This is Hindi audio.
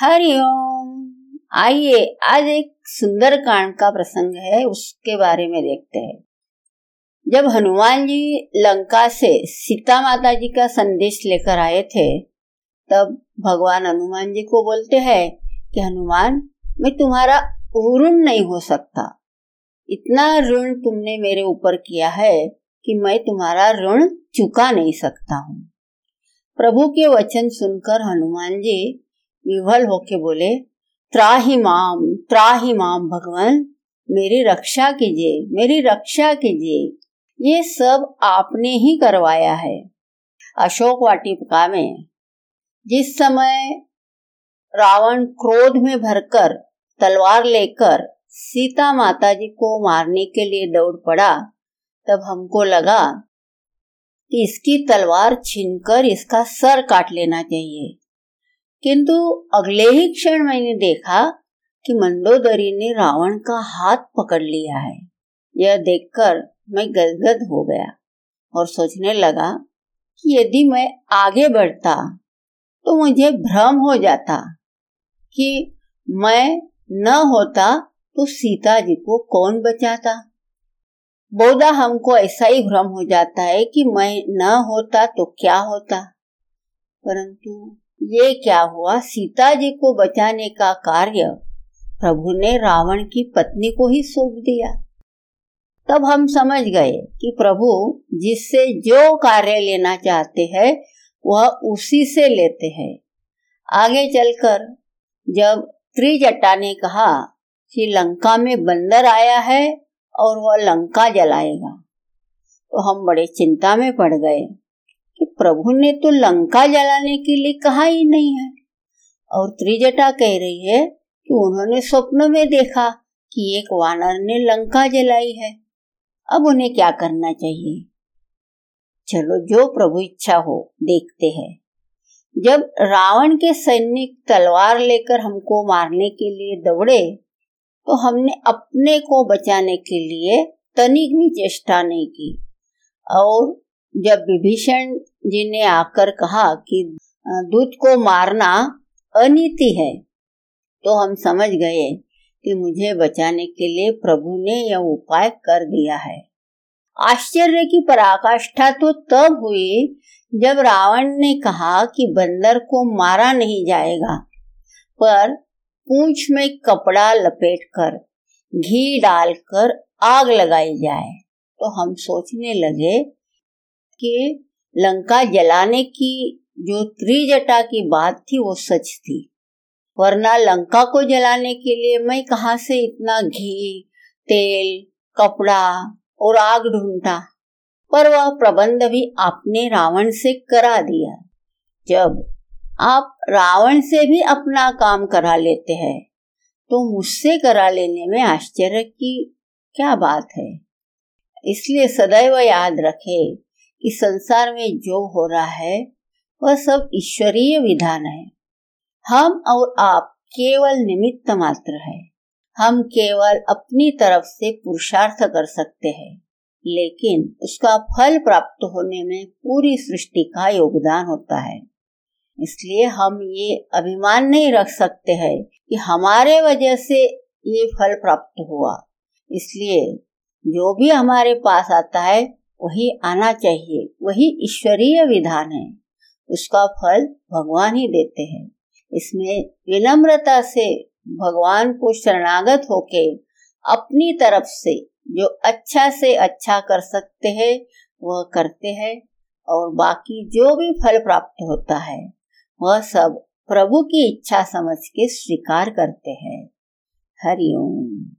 हरिओम आइए, आज एक सुंदर कांड का प्रसंग है, उसके बारे में देखते हैं। जब हनुमान जी लंका से सीता माता जी का संदेश लेकर आए थे, तब भगवान हनुमान जी को बोलते हैं कि, हनुमान, मैं तुम्हारा ऋण नहीं हो सकता। इतना ऋण तुमने मेरे ऊपर किया है कि मैं तुम्हारा ऋण चुका नहीं सकता हूँ। प्रभु के वचन सुनकर हनुमान जी विवल होके बोले, त्राही माम त्राही माम भगवान, मेरी रक्षा कीजिए, मेरी रक्षा कीजिए। ये सब आपने ही करवाया है। अशोक वाटिका में, जिस समय रावण क्रोध में भरकर तलवार लेकर सीता माता जी को मारने के लिए दौड़ पड़ा, तब हमको लगा कि इसकी तलवार छीनकर इसका सर काट लेना चाहिए। किंतु अगले ही क्षण मैंने देखा कि मंदोदरी ने रावण का हाथ पकड़ लिया है। यह देखकर मैं गदगद हो गया और सोचने लगा कि यदि मैं आगे बढ़ता तो मुझे भ्रम हो जाता कि मैं न होता तो सीता जी को कौन बचाता। बोधा हमको ऐसा ही भ्रम हो जाता है कि मैं न होता तो क्या होता? परंतु ये क्या हुआ? सीता जी को बचाने का कार्य प्रभु ने रावण की पत्नी को ही सौंप दिया। तब हम समझ गए कि प्रभु जिससे जो कार्य लेना चाहते हैं, वह उसी से लेते हैं। आगे चलकर जब त्रिजटा ने कहा कि लंका में बंदर आया है और वह लंका जलाएगा तो हम बड़े चिंता में पड़ गए। प्रभु ने तो लंका जलाने के लिए कहा ही नहीं है। और त्रिजटा कह रही है कि उन्होंने स्वप्न में देखा कि एक वानर ने लंका जलाई है। अब उन्हें क्या करना चाहिए? चलो, जो प्रभु इच्छा हो, देखते हैं। जब रावण के सैनिक तलवार लेकर हमको मारने के लिए दौड़े तो हमने अपने को बचाने के लिए तनिक भी चेष्टा नहीं की। और जब विभीषण जी ने आकर कहा कि दूध को मारना अनीति है। तो हम समझ गए कि मुझे बचाने के लिए प्रभु ने यह उपाय कर दिया है। आश्चर्य की पराकाष्ठा तो तब हुई जब रावण ने कहा कि बंदर को मारा नहीं जाएगा, पर पूंछ में कपड़ा लपेटकर घी डालकर आग लगाई जाए। तो हम सोचने लगे कि लंका जलाने की जो त्रिजटा की बात थी, वो सच थी। वरना लंका को जलाने के लिए मैं कहा से इतना घी, तेल, कपड़ा और आग ढूंढता? पर वह प्रबंध भी आपने रावण से करा दिया। जब आप रावण से भी अपना काम करा लेते हैं तो मुझसे करा लेने में आश्चर्य की क्या बात है। इसलिए सदैव याद रखे कि संसार में जो हो रहा है, वह सब ईश्वरीय विधान है। हम और आप केवल निमित्त मात्र है। हम केवल अपनी तरफ़ से पुरुषार्थ कर सकते हैं, लेकिन उसका फल प्राप्त होने में पूरी सृष्टि का योगदान होता है। इसलिए हम ये अभिमान नहीं रख सकते हैं कि हमारे वजह से ये फल प्राप्त हुआ। इसलिए जो भी हमारे पास आता है वही आना चाहिए। वही ईश्वरीय विधान है। उसका फल भगवान ही देते हैं। इसमें विनम्रता से भगवान को शरणागत होके अपनी तरफ़ से जो अच्छा से अच्छा कर सकते हैं, वह करते हैं और बाकी जो भी फल प्राप्त होता है, वह सब प्रभु की इच्छा समझ के स्वीकार करते हैं। हरिओम